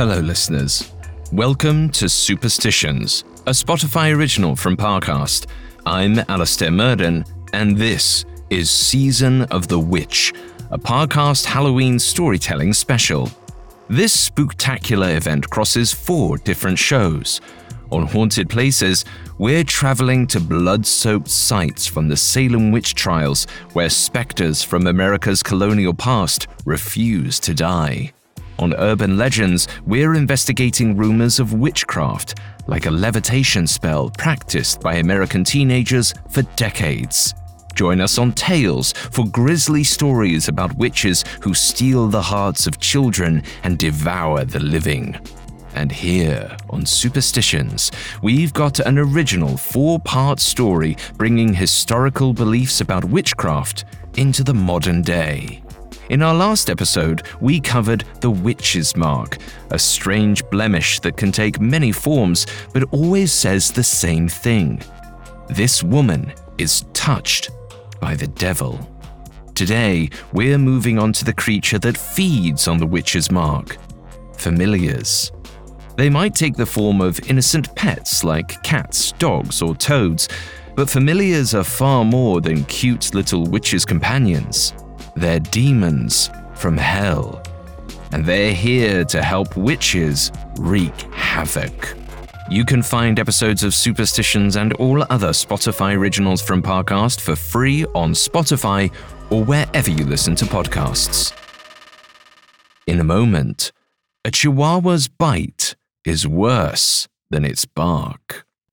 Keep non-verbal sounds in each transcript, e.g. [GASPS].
Hello, listeners. Welcome to Superstitions, a Spotify original from Parcast. I'm Alastair Murden, and this is Season of the Witch, a Parcast Halloween storytelling special. This spectacular event crosses four different shows. On Haunted Places, we're traveling to blood soaked sites from the Salem witch trials where specters from America's colonial past refuse to die. On Urban Legends, we're investigating rumors of witchcraft, like a levitation spell practiced by American teenagers for decades. Join us on Tales for grisly stories about witches who steal the hearts of children and devour the living. And here on Superstitions, we've got an original four part story bringing historical beliefs about witchcraft into the modern day. In our last episode, we covered the witch's mark, a strange blemish that can take many forms but always says the same thing. This woman is touched by the devil. Today, we're moving on to the creature that feeds on the witch's mark familiars. They might take the form of innocent pets like cats, dogs, or toads, but familiars are far more than cute little witches' companions. They're demons from hell, and they're here to help witches wreak havoc. You can find episodes of Superstitions and all other Spotify originals from Parcast for free on Spotify or wherever you listen to podcasts. In a moment, a chihuahua's bite is worse than its bark.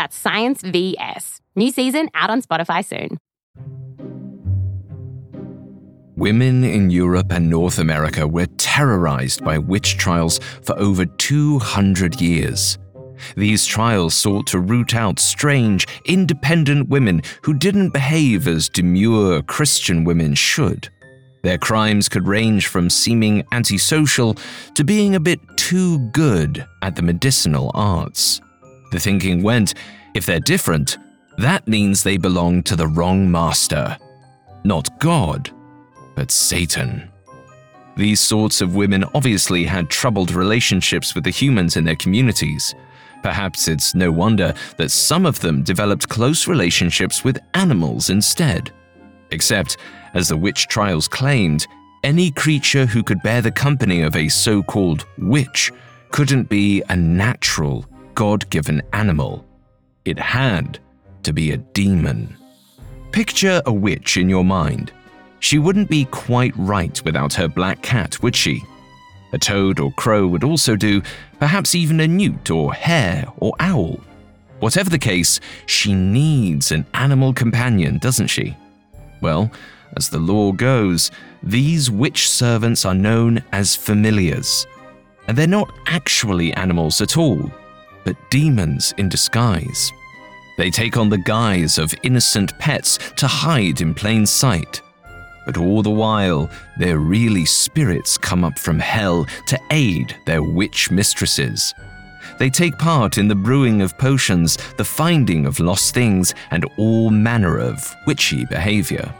That's Science VS. New season out on Spotify soon. Women in Europe and North America were terrorized by witch trials for over 200 years. These trials sought to root out strange, independent women who didn't behave as demure Christian women should. Their crimes could range from seeming antisocial to being a bit too good at the medicinal arts. The thinking went if they're different, that means they belong to the wrong master. Not God, but Satan. These sorts of women obviously had troubled relationships with the humans in their communities. Perhaps it's no wonder that some of them developed close relationships with animals instead. Except, as the witch trials claimed, any creature who could bear the company of a so called witch couldn't be a natural, God given animal. It had to be a demon. Picture a witch in your mind. She wouldn't be quite right without her black cat, would she? A toad or crow would also do, perhaps even a newt or hare or owl. Whatever the case, she needs an animal companion, doesn't she? Well, as the law goes, these witch servants are known as familiars. And they're not actually animals at all, but demons in disguise. They take on the guise of innocent pets to hide in plain sight. But all the while, they're really spirits come up from hell to aid their witch mistresses. They take part in the brewing of potions, the finding of lost things, and all manner of witchy behavior.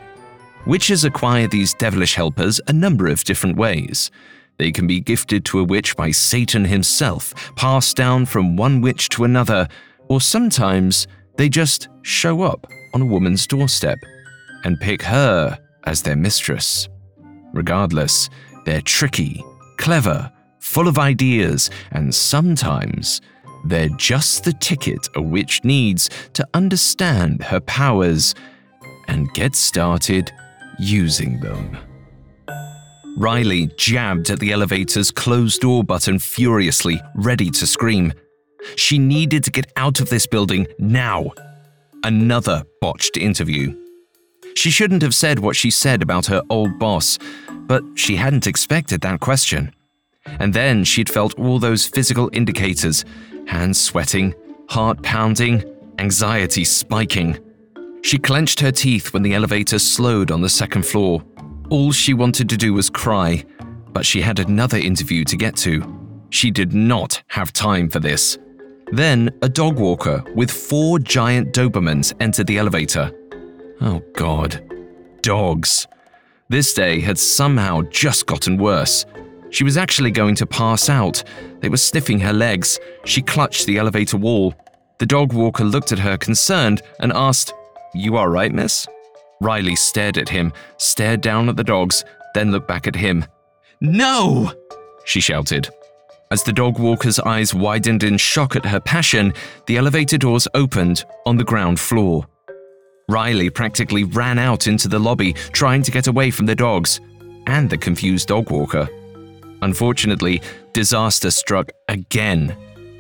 Witches acquire these devilish helpers a number of different ways. They can be gifted to a witch by Satan himself, passed down from one witch to another, or sometimes they just show up on a woman's doorstep and pick her as their mistress. Regardless, they're tricky, clever, full of ideas, and sometimes they're just the ticket a witch needs to understand her powers and get started using them. Riley jabbed at the elevator's closed door button furiously, ready to scream. She needed to get out of this building now. Another botched interview. She shouldn't have said what she said about her old boss, but she hadn't expected that question. And then she'd felt all those physical indicators hands sweating, heart pounding, anxiety spiking. She clenched her teeth when the elevator slowed on the second floor. All she wanted to do was cry, but she had another interview to get to. She did not have time for this. Then a dog walker with four giant Dobermans entered the elevator. Oh god. Dogs. This day had somehow just gotten worse. She was actually going to pass out. They were sniffing her legs. She clutched the elevator wall. The dog walker looked at her concerned and asked, You all right, miss? Riley stared at him, stared down at the dogs, then looked back at him. No! She shouted. As the dog walker's eyes widened in shock at her passion, the elevator doors opened on the ground floor. Riley practically ran out into the lobby, trying to get away from the dogs and the confused dog walker. Unfortunately, disaster struck again.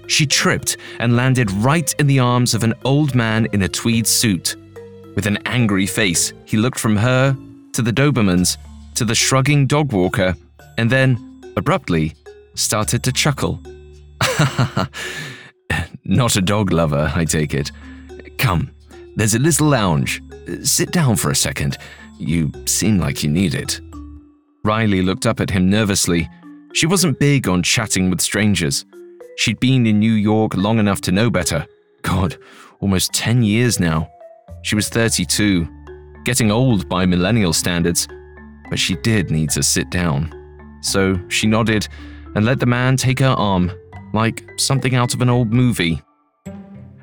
She tripped and landed right in the arms of an old man in a tweed suit. With an angry face, he looked from her to the Dobermans to the shrugging dog walker and then, abruptly, started to chuckle. [LAUGHS] Not a dog lover, I take it. Come, there's a little lounge. Sit down for a second. You seem like you need it. Riley looked up at him nervously. She wasn't big on chatting with strangers. She'd been in New York long enough to know better. God, almost 10 years now. She was 32, getting old by millennial standards, but she did need to sit down. So she nodded and let the man take her arm, like something out of an old movie.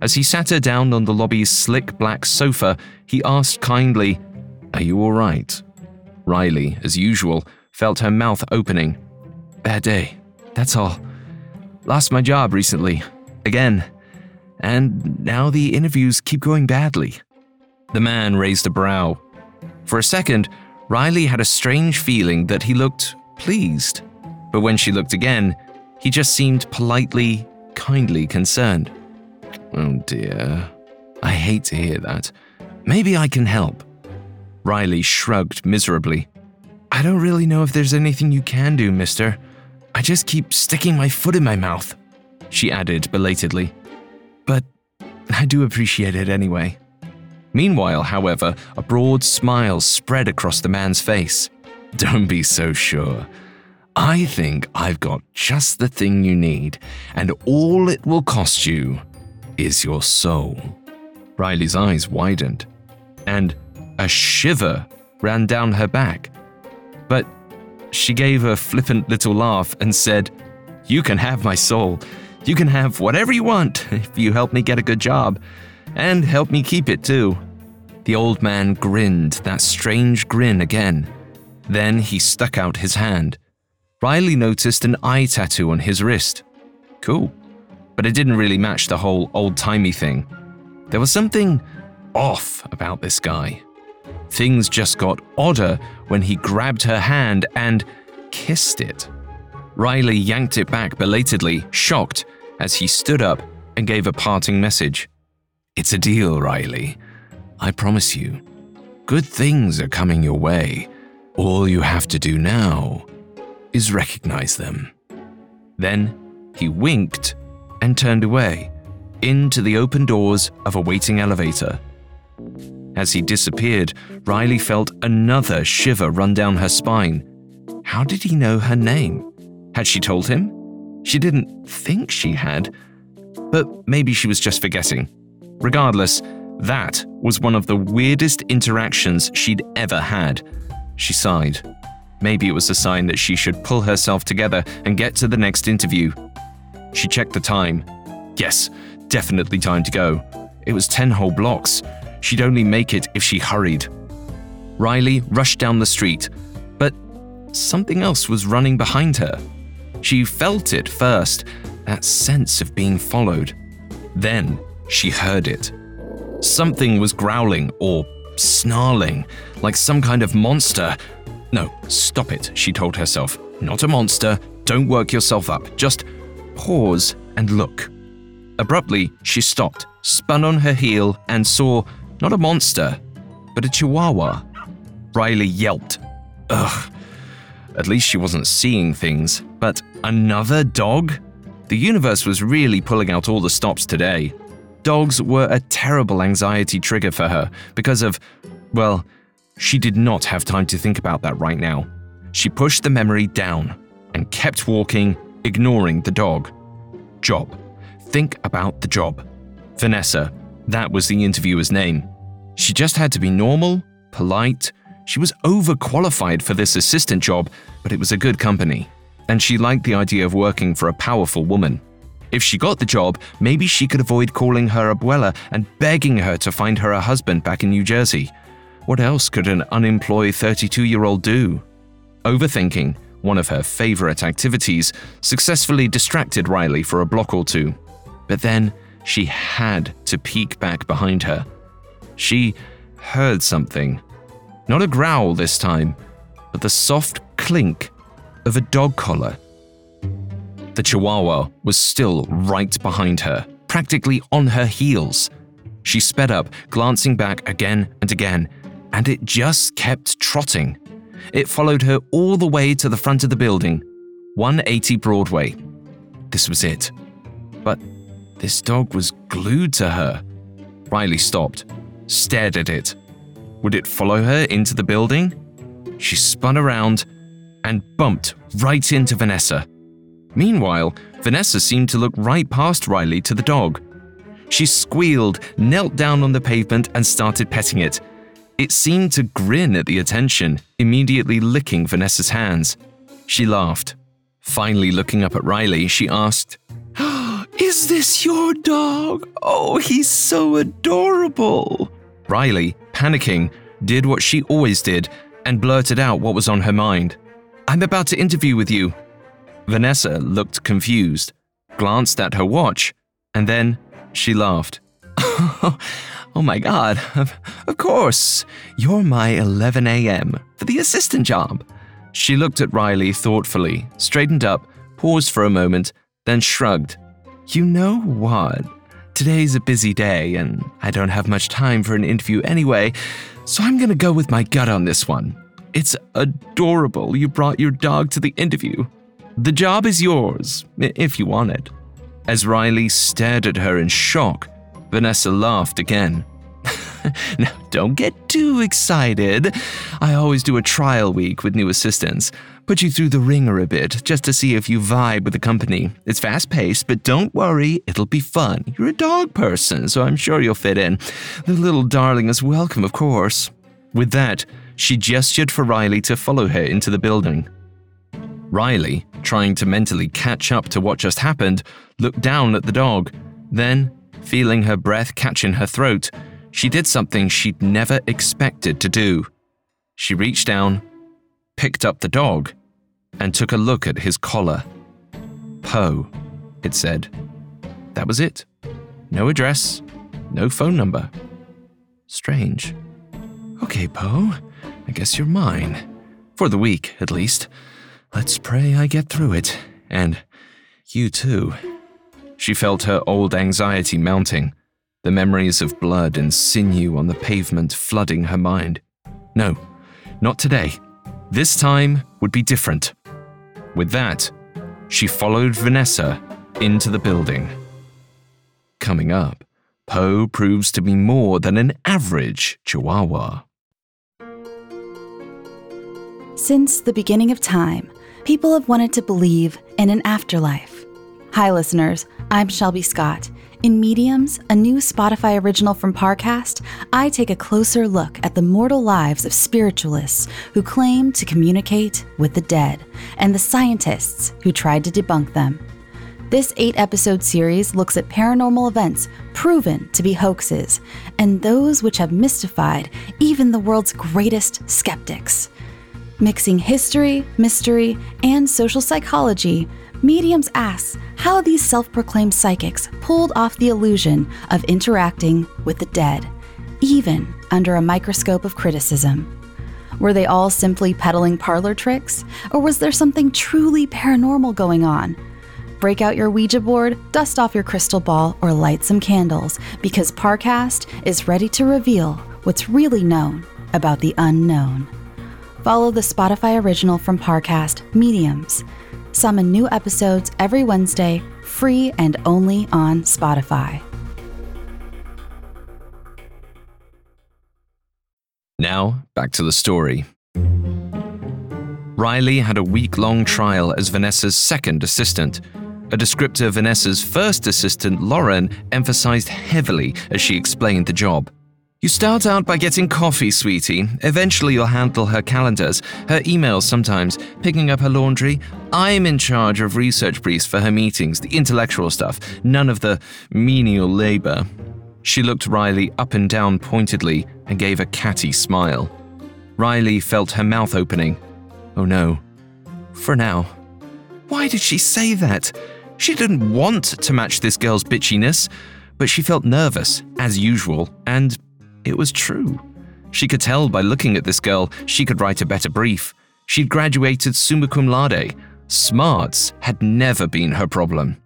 As he sat her down on the lobby's slick black sofa, he asked kindly, Are you all right? Riley, as usual, felt her mouth opening. Bad day, that's all. Lost my job recently. Again. And now the interviews keep going badly. The man raised a brow. For a second, Riley had a strange feeling that he looked pleased. But when she looked again, he just seemed politely, kindly concerned. Oh dear. I hate to hear that. Maybe I can help. Riley shrugged miserably. I don't really know if there's anything you can do, mister. I just keep sticking my foot in my mouth, she added belatedly. But I do appreciate it anyway. Meanwhile, however, a broad smile spread across the man's face. Don't be so sure. I think I've got just the thing you need, and all it will cost you is your soul. Riley's eyes widened, and a shiver ran down her back. But she gave a flippant little laugh and said, You can have my soul. You can have whatever you want [LAUGHS] if you help me get a good job, and help me keep it too. The old man grinned that strange grin again. Then he stuck out his hand. Riley noticed an eye tattoo on his wrist. Cool but it didn't really match the whole old timey thing. There was something off about this guy. Things just got odder when he grabbed her hand and kissed it. Riley yanked it back belatedly, shocked, as he stood up and gave a parting message. It's a deal, Riley. I promise you. Good things are coming your way. All you have to do now is recognize them. Then he winked and turned away, into the open doors of a waiting elevator. As he disappeared, Riley felt another shiver run down her spine. How did he know her name? Had she told him? She didn't think she had, but maybe she was just forgetting. Regardless, that was one of the weirdest interactions she'd ever had. She sighed. Maybe it was a sign that she should pull herself together and get to the next interview. She checked the time. Yes, definitely time to go. It was 10 whole blocks. She'd only make it if she hurried. Riley rushed down the street, but something else was running behind her. She felt it first, that sense of being followed. Then she heard it. Something was growling or snarling, like some kind of monster. No, stop it, she told herself. Not a monster. Don't work yourself up. Just pause and look. Abruptly, she stopped, spun on her heel, and saw not a monster, but a chihuahua. Riley yelped. Ugh. At least she wasn't seeing things, but another dog? The universe was really pulling out all the stops today. Dogs were a terrible anxiety trigger for her because of, well, she did not have time to think about that right now. She pushed the memory down and kept walking, ignoring the dog. Job. Think about the job. Vanessa, that was the interviewer's name. She just had to be normal, polite. She was overqualified for this assistant job, but it was a good company. And she liked the idea of working for a powerful woman. If she got the job, maybe she could avoid calling her abuela and begging her to find her a husband back in New Jersey. What else could an unemployed 32 year old do? Overthinking, one of her favorite activities, successfully distracted Riley for a block or two. But then she had to peek back behind her. She heard something. Not a growl this time, but the soft clink of a dog collar. The chihuahua was still right behind her, practically on her heels. She sped up, glancing back again and again, and it just kept trotting. It followed her all the way to the front of the building, 180 Broadway. This was it. But this dog was glued to her. Riley stopped, stared at it. Would it follow her into the building? She spun around and bumped right into Vanessa. Meanwhile, Vanessa seemed to look right past Riley to the dog. She squealed, knelt down on the pavement, and started petting it. It seemed to grin at the attention, immediately licking Vanessa's hands. She laughed. Finally, looking up at Riley, she asked, [GASPS] Is this your dog? Oh, he's so adorable. Riley, panicking, did what she always did and blurted out what was on her mind. I'm about to interview with you. Vanessa looked confused, glanced at her watch, and then she laughed. [LAUGHS] oh my god, of course. You're my 11 a.m. for the assistant job. She looked at Riley thoughtfully, straightened up, paused for a moment, then shrugged. You know what? Today's a busy day, and I don't have much time for an interview anyway, so I'm gonna go with my gut on this one. It's adorable you brought your dog to the interview. The job is yours, if you want it. As Riley stared at her in shock, Vanessa laughed again. [LAUGHS] now, don't get too excited. I always do a trial week with new assistants. Put you through the wringer a bit, just to see if you vibe with the company. It's fast paced, but don't worry, it'll be fun. You're a dog person, so I'm sure you'll fit in. The little darling is welcome, of course. With that, she gestured for Riley to follow her into the building. Riley, trying to mentally catch up to what just happened, looked down at the dog. Then, feeling her breath catch in her throat, she did something she'd never expected to do. She reached down, picked up the dog, and took a look at his collar. Poe, it said. That was it. No address, no phone number. Strange. Okay, Poe, I guess you're mine. For the week, at least. Let's pray I get through it. And you too. She felt her old anxiety mounting, the memories of blood and sinew on the pavement flooding her mind. No, not today. This time would be different. With that, she followed Vanessa into the building. Coming up, Poe proves to be more than an average Chihuahua. Since the beginning of time, people have wanted to believe in an afterlife. Hi, listeners. I'm Shelby Scott. In Mediums, a new Spotify original from Parcast, I take a closer look at the mortal lives of spiritualists who claim to communicate with the dead and the scientists who tried to debunk them. This eight episode series looks at paranormal events proven to be hoaxes and those which have mystified even the world's greatest skeptics. Mixing history, mystery, and social psychology, Mediums asks how these self proclaimed psychics pulled off the illusion of interacting with the dead, even under a microscope of criticism. Were they all simply peddling parlor tricks, or was there something truly paranormal going on? Break out your Ouija board, dust off your crystal ball, or light some candles because Parcast is ready to reveal what's really known about the unknown. Follow the Spotify original from Parcast, Mediums. Summon new episodes every Wednesday, free and only on Spotify. Now, back to the story. Riley had a week long trial as Vanessa's second assistant. A descriptor Vanessa's first assistant, Lauren, emphasized heavily as she explained the job. You start out by getting coffee, sweetie. Eventually, you'll handle her calendars, her emails sometimes, picking up her laundry. I'm in charge of research briefs for her meetings, the intellectual stuff, none of the menial labor. She looked Riley up and down pointedly and gave a catty smile. Riley felt her mouth opening. Oh no. For now. Why did she say that? She didn't want to match this girl's bitchiness, but she felt nervous, as usual, and it was true. She could tell by looking at this girl she could write a better brief. She'd graduated summa cum laude. Smarts had never been her problem.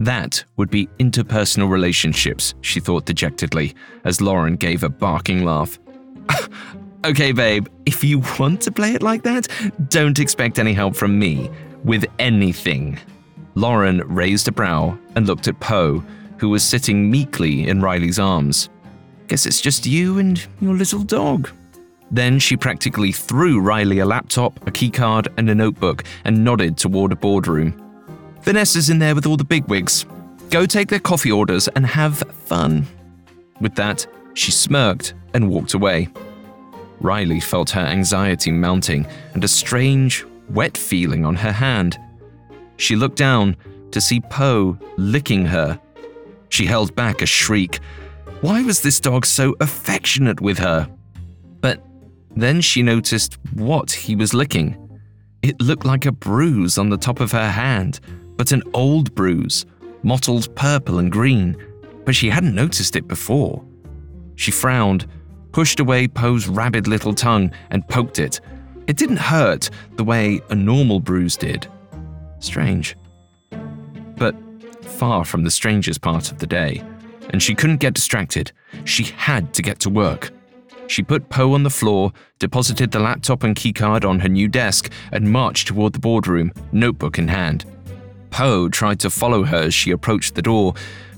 That would be interpersonal relationships, she thought dejectedly, as Lauren gave a barking laugh. [LAUGHS] okay, babe, if you want to play it like that, don't expect any help from me with anything. Lauren raised a brow and looked at Poe, who was sitting meekly in Riley's arms. Guess it's just you and your little dog. Then she practically threw Riley a laptop, a keycard, and a notebook and nodded toward a boardroom. Vanessa's in there with all the bigwigs. Go take their coffee orders and have fun. With that, she smirked and walked away. Riley felt her anxiety mounting and a strange, wet feeling on her hand. She looked down to see Poe licking her. She held back a shriek. Why was this dog so affectionate with her? But then she noticed what he was licking. It looked like a bruise on the top of her hand, but an old bruise, mottled purple and green, but she hadn't noticed it before. She frowned, pushed away Poe's rabid little tongue, and poked it. It didn't hurt the way a normal bruise did. Strange. But far from the strangest part of the day, and she couldn't get distracted. She had to get to work. She put Poe on the floor, deposited the laptop and keycard on her new desk, and marched toward the boardroom, notebook in hand. Poe tried to follow her as she approached the door,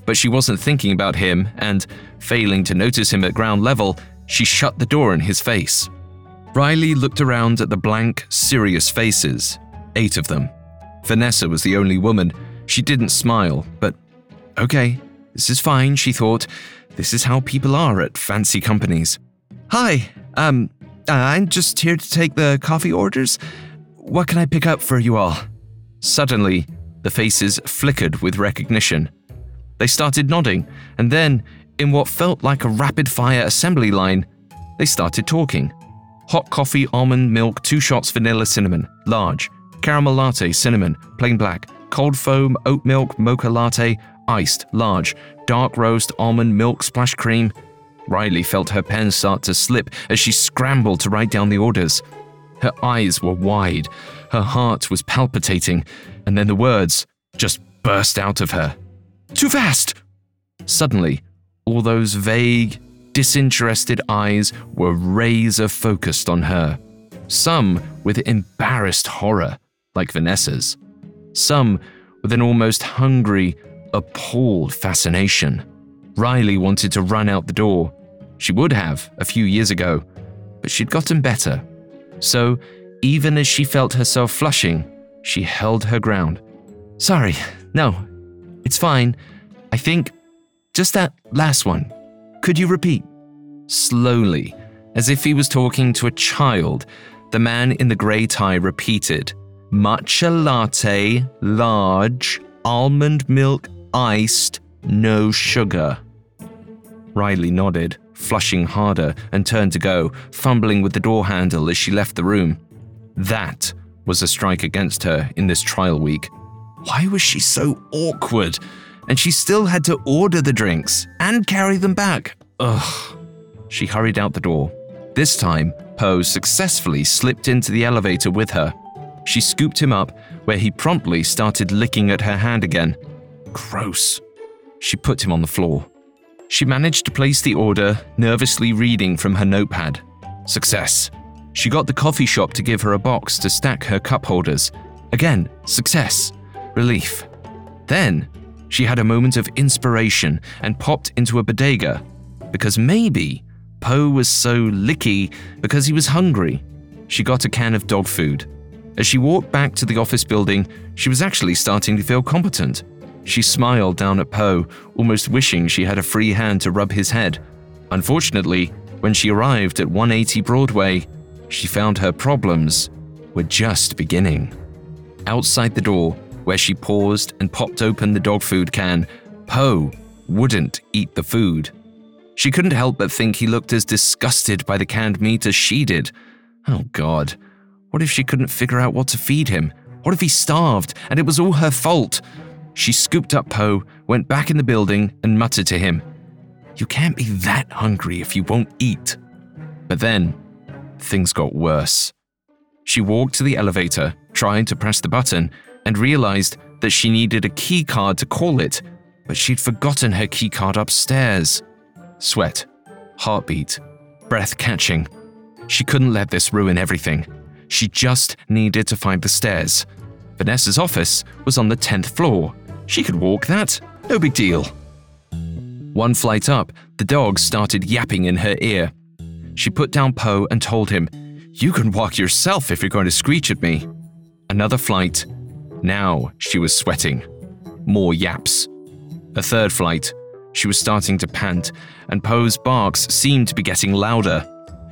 but she wasn't thinking about him, and, failing to notice him at ground level, she shut the door in his face. Riley looked around at the blank, serious faces, eight of them. Vanessa was the only woman. She didn't smile, but okay, this is fine, she thought. This is how people are at fancy companies. Hi, um, I'm just here to take the coffee orders. What can I pick up for you all? Suddenly, the faces flickered with recognition. They started nodding, and then, in what felt like a rapid fire assembly line, they started talking. Hot coffee, almond milk, two shots vanilla cinnamon, large. Caramel latte, cinnamon, plain black. Cold foam, oat milk, mocha latte, iced, large. Dark roast, almond milk, splash cream. Riley felt her pen start to slip as she scrambled to write down the orders. Her eyes were wide, her heart was palpitating, and then the words just burst out of her. Too fast! Suddenly, all those vague, disinterested eyes were razor focused on her. Some with embarrassed horror, like Vanessa's. Some with an almost hungry, appalled fascination. Riley wanted to run out the door. She would have a few years ago, but she'd gotten better. So, even as she felt herself flushing, she held her ground. Sorry, no, it's fine. I think just that last one. Could you repeat? Slowly, as if he was talking to a child, the man in the grey tie repeated Matcha latte, large, almond milk, iced, no sugar. Riley nodded, flushing harder, and turned to go, fumbling with the door handle as she left the room. That was a strike against her in this trial week. Why was she so awkward? And she still had to order the drinks and carry them back. Ugh. She hurried out the door. This time, Poe successfully slipped into the elevator with her. She scooped him up, where he promptly started licking at her hand again. Gross. She put him on the floor. She managed to place the order, nervously reading from her notepad. Success. She got the coffee shop to give her a box to stack her cup holders. Again, success. Relief. Then, she had a moment of inspiration and popped into a bodega because maybe Poe was so licky because he was hungry. She got a can of dog food. As she walked back to the office building, she was actually starting to feel competent. She smiled down at Poe, almost wishing she had a free hand to rub his head. Unfortunately, when she arrived at 180 Broadway, she found her problems were just beginning. Outside the door, where she paused and popped open the dog food can, Poe wouldn't eat the food. She couldn't help but think he looked as disgusted by the canned meat as she did. Oh God, what if she couldn't figure out what to feed him? What if he starved and it was all her fault? She scooped up Poe, went back in the building, and muttered to him, You can't be that hungry if you won't eat. But then, things got worse. She walked to the elevator, tried to press the button, and realized that she needed a key card to call it, but she'd forgotten her key card upstairs. Sweat, heartbeat, breath catching. She couldn't let this ruin everything. She just needed to find the stairs. Vanessa's office was on the 10th floor. She could walk that, no big deal. One flight up, the dog started yapping in her ear. She put down Poe and told him, You can walk yourself if you're going to screech at me. Another flight. Now she was sweating. More yaps. A third flight. She was starting to pant, and Poe's barks seemed to be getting louder.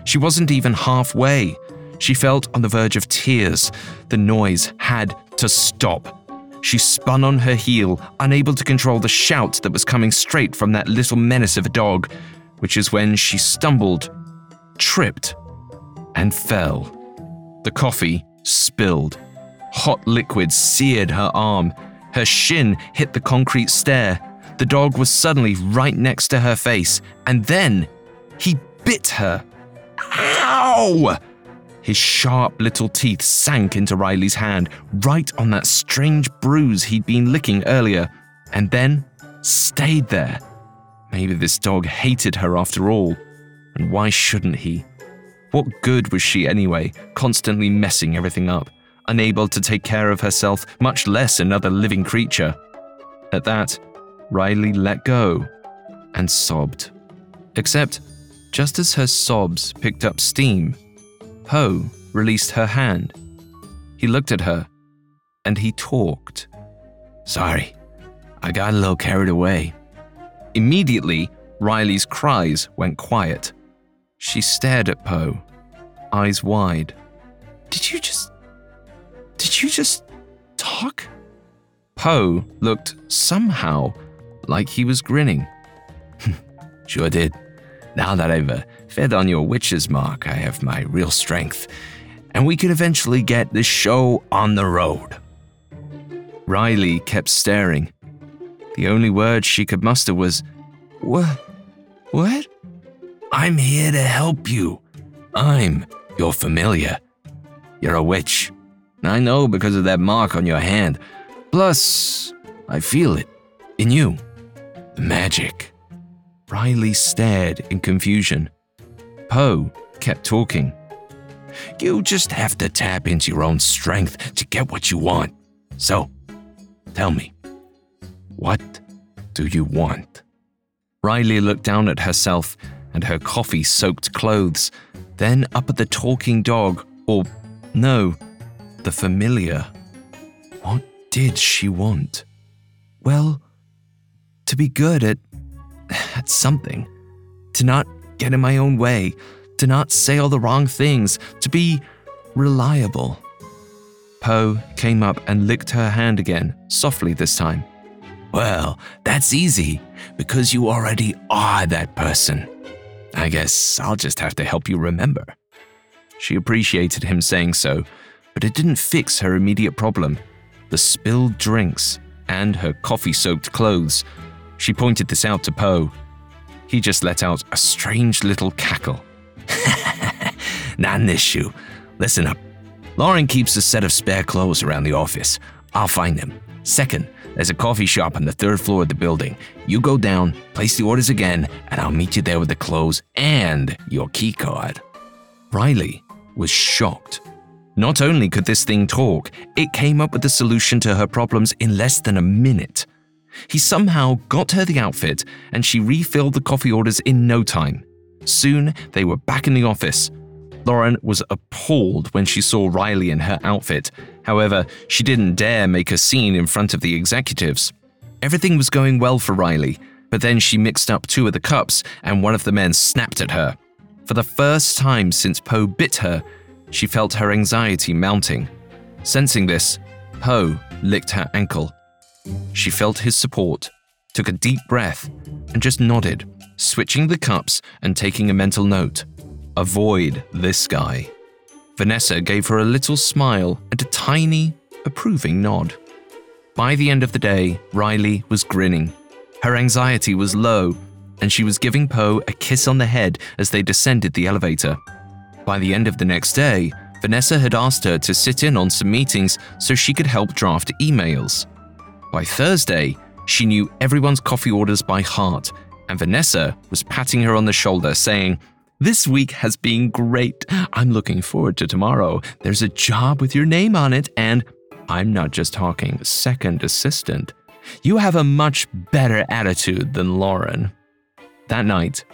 She wasn't even halfway. She felt on the verge of tears. The noise had to stop. She spun on her heel, unable to control the shout that was coming straight from that little menace of a dog, which is when she stumbled, tripped, and fell. The coffee spilled. Hot liquid seared her arm. Her shin hit the concrete stair. The dog was suddenly right next to her face, and then he bit her. Ow! His sharp little teeth sank into Riley's hand, right on that strange bruise he'd been licking earlier, and then stayed there. Maybe this dog hated her after all, and why shouldn't he? What good was she anyway, constantly messing everything up, unable to take care of herself, much less another living creature? At that, Riley let go and sobbed. Except, just as her sobs picked up steam, Poe released her hand. He looked at her, and he talked. Sorry, I got a little carried away. Immediately, Riley's cries went quiet. She stared at Poe, eyes wide. Did you just. Did you just talk? Poe looked somehow like he was grinning. [LAUGHS] sure did. Now that I've uh, fed on your witch's mark, I have my real strength, and we could eventually get this show on the road. Riley kept staring. The only word she could muster was, What? What? I'm here to help you. I'm your familiar. You're a witch. I know because of that mark on your hand. Plus, I feel it in you. The magic. Riley stared in confusion. Poe kept talking. You just have to tap into your own strength to get what you want. So, tell me, what do you want? Riley looked down at herself and her coffee soaked clothes, then up at the talking dog, or no, the familiar. What did she want? Well, to be good at, at something, to not get in my own way, to not say all the wrong things, to be reliable. Poe came up and licked her hand again, softly this time. Well, that's easy, because you already are that person. I guess I'll just have to help you remember. She appreciated him saying so, but it didn't fix her immediate problem the spilled drinks and her coffee soaked clothes. She pointed this out to Poe. He just let out a strange little cackle. [LAUGHS] Not an issue. Listen up. Lauren keeps a set of spare clothes around the office. I'll find them. Second, there's a coffee shop on the third floor of the building. You go down, place the orders again, and I'll meet you there with the clothes and your key card. Riley was shocked. Not only could this thing talk, it came up with a solution to her problems in less than a minute. He somehow got her the outfit, and she refilled the coffee orders in no time. Soon, they were back in the office. Lauren was appalled when she saw Riley in her outfit. However, she didn't dare make a scene in front of the executives. Everything was going well for Riley, but then she mixed up two of the cups and one of the men snapped at her. For the first time since Poe bit her, she felt her anxiety mounting. Sensing this, Poe licked her ankle. She felt his support, took a deep breath, and just nodded, switching the cups and taking a mental note. Avoid this guy. Vanessa gave her a little smile and a tiny, approving nod. By the end of the day, Riley was grinning. Her anxiety was low, and she was giving Poe a kiss on the head as they descended the elevator. By the end of the next day, Vanessa had asked her to sit in on some meetings so she could help draft emails. By Thursday, she knew everyone's coffee orders by heart, and Vanessa was patting her on the shoulder, saying, This week has been great. I'm looking forward to tomorrow. There's a job with your name on it, and I'm not just talking second assistant. You have a much better attitude than Lauren. That night,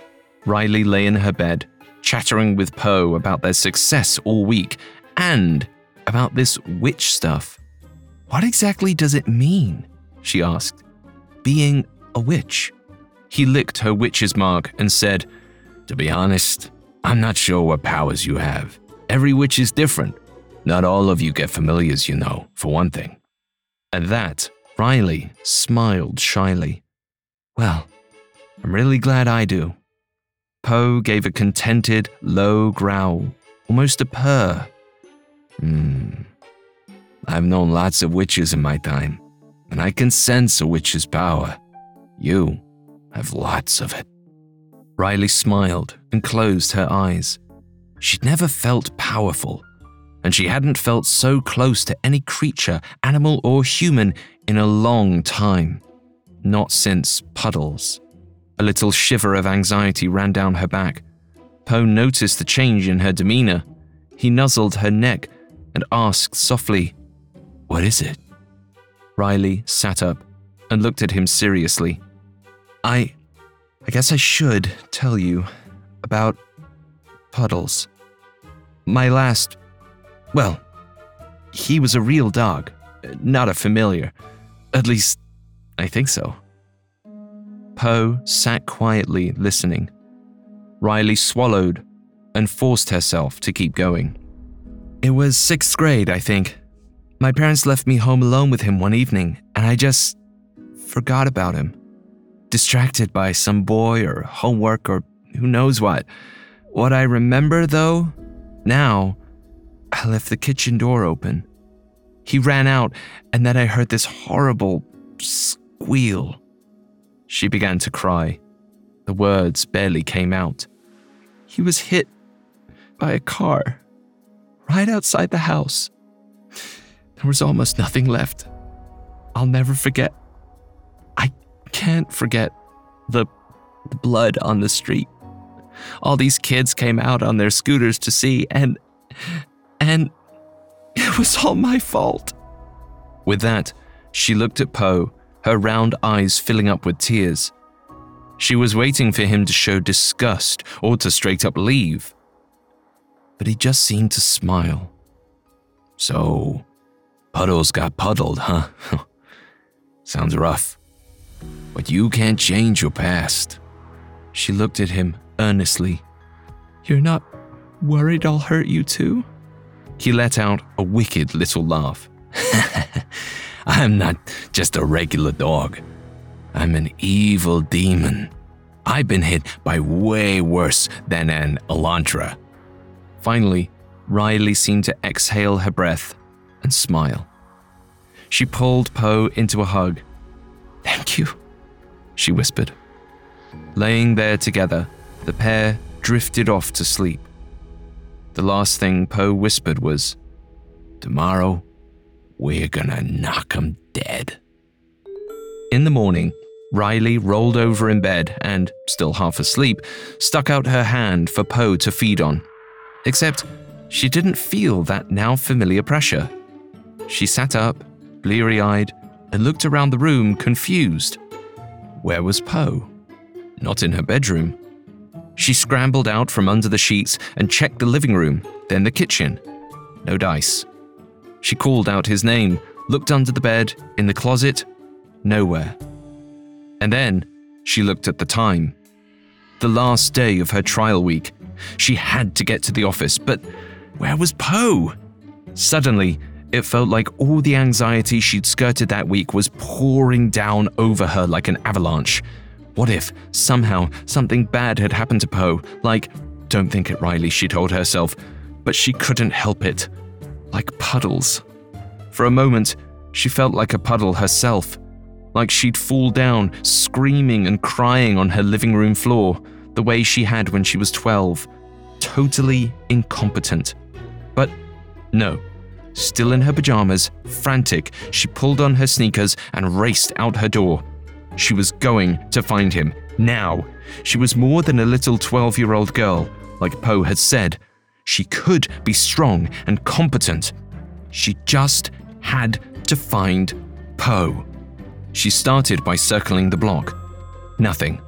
Riley lay in her bed, chattering with Poe about their success all week and about this witch stuff. What exactly does it mean? she asked. Being a witch. He licked her witch's mark and said, To be honest, I'm not sure what powers you have. Every witch is different. Not all of you get familiars, you know, for one thing. At that, Riley smiled shyly. Well, I'm really glad I do. Poe gave a contented, low growl, almost a purr. Hmm. I've known lots of witches in my time, and I can sense a witch's power. You have lots of it. Riley smiled and closed her eyes. She'd never felt powerful, and she hadn't felt so close to any creature, animal or human, in a long time. Not since Puddles. A little shiver of anxiety ran down her back. Poe noticed the change in her demeanor. He nuzzled her neck and asked softly, What is it? Riley sat up and looked at him seriously. I. I guess I should tell you about Puddles. My last. Well, he was a real dog, not a familiar. At least, I think so. Poe sat quietly listening. Riley swallowed and forced herself to keep going. It was sixth grade, I think. My parents left me home alone with him one evening, and I just forgot about him. Distracted by some boy or homework or who knows what. What I remember, though, now, I left the kitchen door open. He ran out, and then I heard this horrible squeal. She began to cry. The words barely came out. He was hit by a car right outside the house. There was almost nothing left. I'll never forget. I can't forget the, the blood on the street. All these kids came out on their scooters to see, and. and. it was all my fault. With that, she looked at Poe her round eyes filling up with tears. She was waiting for him to show disgust or to straight up leave. But he just seemed to smile. So, Puddles got puddled, huh? [LAUGHS] Sounds rough. But you can't change your past. She looked at him earnestly. You're not worried I'll hurt you too? He let out a wicked little laugh. [LAUGHS] I'm not just a regular dog. I'm an evil demon. I've been hit by way worse than an Elantra. Finally, Riley seemed to exhale her breath and smile. She pulled Poe into a hug. Thank you, she whispered. Laying there together, the pair drifted off to sleep. The last thing Poe whispered was, Tomorrow, we're gonna knock 'em dead. In the morning, Riley rolled over in bed and, still half asleep, stuck out her hand for Poe to feed on. Except she didn't feel that now familiar pressure. She sat up, bleary eyed, and looked around the room confused. Where was Poe? Not in her bedroom. She scrambled out from under the sheets and checked the living room, then the kitchen. No dice. She called out his name, looked under the bed, in the closet, nowhere. And then she looked at the time. The last day of her trial week. She had to get to the office, but where was Poe? Suddenly, it felt like all the anxiety she'd skirted that week was pouring down over her like an avalanche. What if, somehow, something bad had happened to Poe? Like, don't think it, Riley, she told herself, but she couldn't help it. Like puddles. For a moment, she felt like a puddle herself. Like she'd fall down, screaming and crying on her living room floor, the way she had when she was 12. Totally incompetent. But no. Still in her pajamas, frantic, she pulled on her sneakers and raced out her door. She was going to find him. Now. She was more than a little 12 year old girl, like Poe had said. She could be strong and competent. She just had to find Poe. She started by circling the block. Nothing.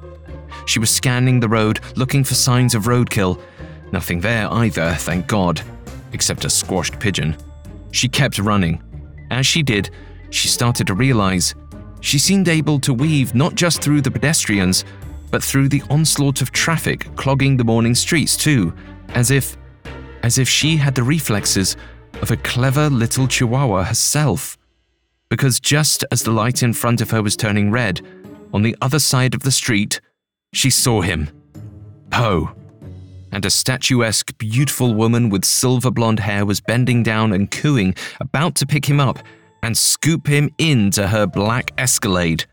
She was scanning the road, looking for signs of roadkill. Nothing there either, thank God, except a squashed pigeon. She kept running. As she did, she started to realize she seemed able to weave not just through the pedestrians, but through the onslaught of traffic clogging the morning streets too, as if as if she had the reflexes of a clever little chihuahua herself. Because just as the light in front of her was turning red, on the other side of the street, she saw him. Poe. And a statuesque, beautiful woman with silver blonde hair was bending down and cooing, about to pick him up and scoop him into her black Escalade.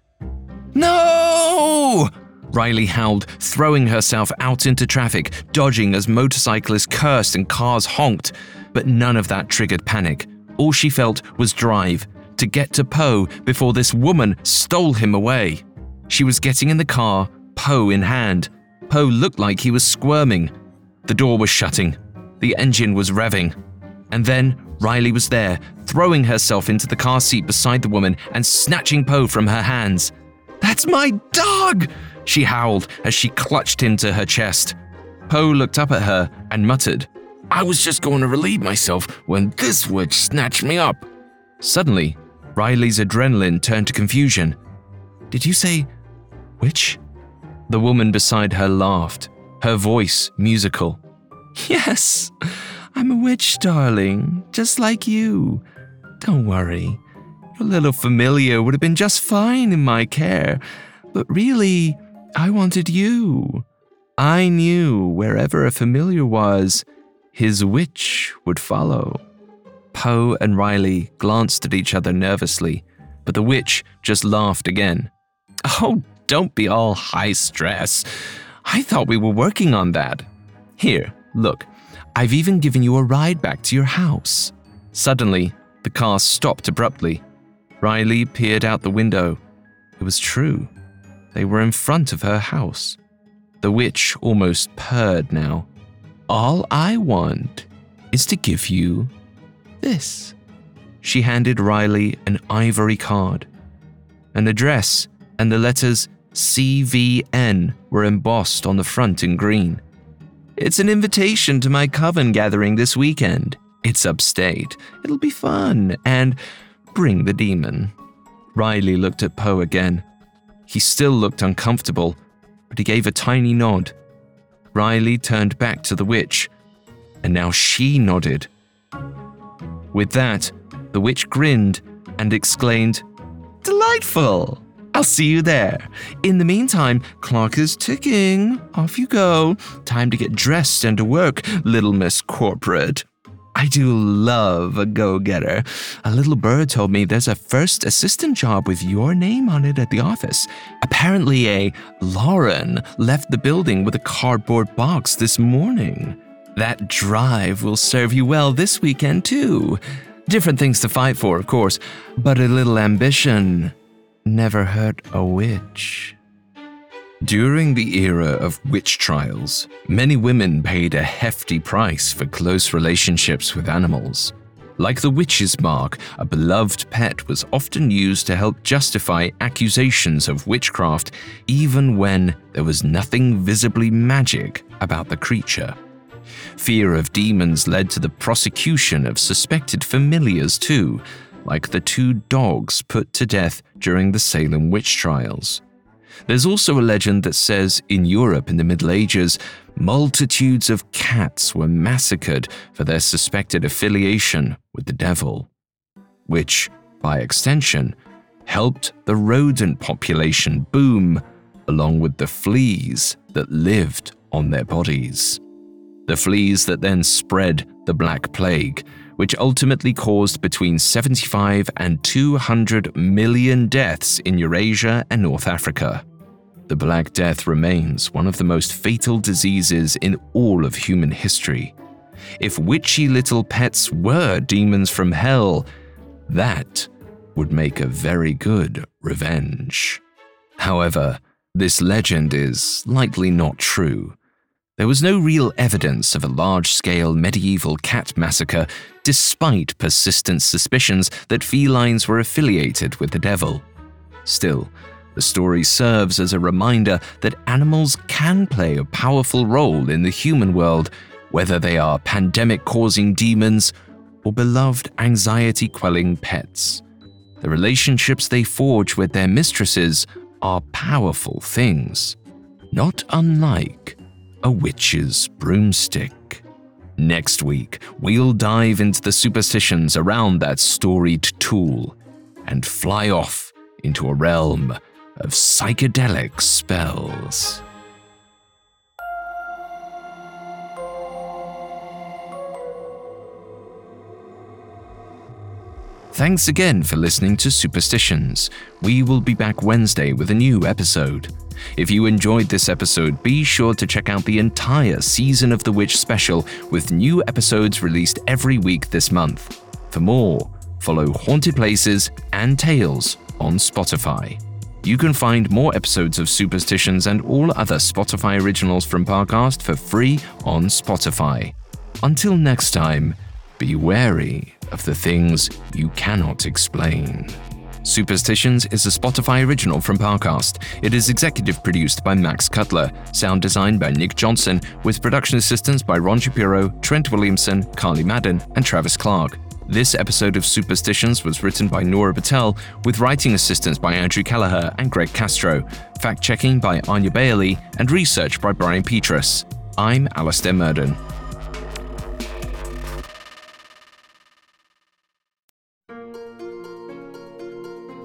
No! Riley howled, throwing herself out into traffic, dodging as motorcyclists cursed and cars honked. But none of that triggered panic. All she felt was drive to get to Poe before this woman stole him away. She was getting in the car, Poe in hand. Poe looked like he was squirming. The door was shutting. The engine was revving. And then Riley was there, throwing herself into the car seat beside the woman and snatching Poe from her hands. That's my dog! She howled as she clutched him to her chest. Poe looked up at her and muttered, I was just going to relieve myself when this witch snatched me up. Suddenly, Riley's adrenaline turned to confusion. Did you say witch? The woman beside her laughed, her voice musical. Yes, I'm a witch, darling, just like you. Don't worry. Your little familiar would have been just fine in my care, but really, I wanted you. I knew wherever a familiar was, his witch would follow. Poe and Riley glanced at each other nervously, but the witch just laughed again. Oh, don't be all high stress. I thought we were working on that. Here, look, I've even given you a ride back to your house. Suddenly, the car stopped abruptly. Riley peered out the window. It was true. They were in front of her house. The witch almost purred now. All I want is to give you this. She handed Riley an ivory card. An address and the letters CVN were embossed on the front in green. It's an invitation to my coven gathering this weekend. It's upstate. It'll be fun. And bring the demon. Riley looked at Poe again. He still looked uncomfortable, but he gave a tiny nod. Riley turned back to the witch, and now she nodded. With that, the witch grinned and exclaimed, Delightful! I'll see you there. In the meantime, clock is ticking. Off you go. Time to get dressed and to work, little Miss Corporate. I do love a go getter. A little bird told me there's a first assistant job with your name on it at the office. Apparently, a Lauren left the building with a cardboard box this morning. That drive will serve you well this weekend, too. Different things to fight for, of course, but a little ambition never hurt a witch. During the era of witch trials, many women paid a hefty price for close relationships with animals. Like the witch's mark, a beloved pet was often used to help justify accusations of witchcraft, even when there was nothing visibly magic about the creature. Fear of demons led to the prosecution of suspected familiars, too, like the two dogs put to death during the Salem witch trials. There's also a legend that says in Europe in the Middle Ages, multitudes of cats were massacred for their suspected affiliation with the devil, which, by extension, helped the rodent population boom along with the fleas that lived on their bodies. The fleas that then spread the Black Plague, which ultimately caused between 75 and 200 million deaths in Eurasia and North Africa. The Black Death remains one of the most fatal diseases in all of human history. If witchy little pets were demons from hell, that would make a very good revenge. However, this legend is likely not true. There was no real evidence of a large scale medieval cat massacre, despite persistent suspicions that felines were affiliated with the devil. Still, the story serves as a reminder that animals can play a powerful role in the human world, whether they are pandemic causing demons or beloved anxiety quelling pets. The relationships they forge with their mistresses are powerful things, not unlike a witch's broomstick. Next week, we'll dive into the superstitions around that storied tool and fly off into a realm of psychedelic spells. Thanks again for listening to Superstitions. We will be back Wednesday with a new episode. If you enjoyed this episode, be sure to check out the entire Season of the Witch special with new episodes released every week this month. For more, follow Haunted Places and Tales on Spotify. You can find more episodes of Superstitions and all other Spotify originals from Parcast for free on Spotify. Until next time, be wary of the things you cannot explain. Superstitions is a Spotify original from Parcast. It is executive produced by Max Cutler, sound designed by Nick Johnson, with production assistance by Ron Shapiro, Trent Williamson, Carly Madden, and Travis Clark. This episode of Superstitions was written by Nora Patel, with writing assistance by Andrew Kelleher and Greg Castro, fact checking by Anya Bailey, and research by Brian Petrus. I'm Alastair Murden.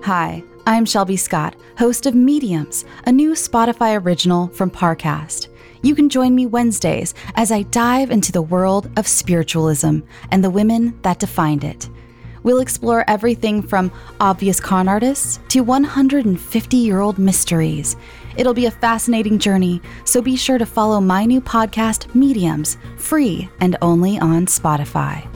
Hi, I'm Shelby Scott, host of Mediums, a new Spotify original from Parcast. You can join me Wednesdays as I dive into the world of spiritualism and the women that defined it. We'll explore everything from obvious con artists to 150 year old mysteries. It'll be a fascinating journey, so be sure to follow my new podcast, Mediums, free and only on Spotify.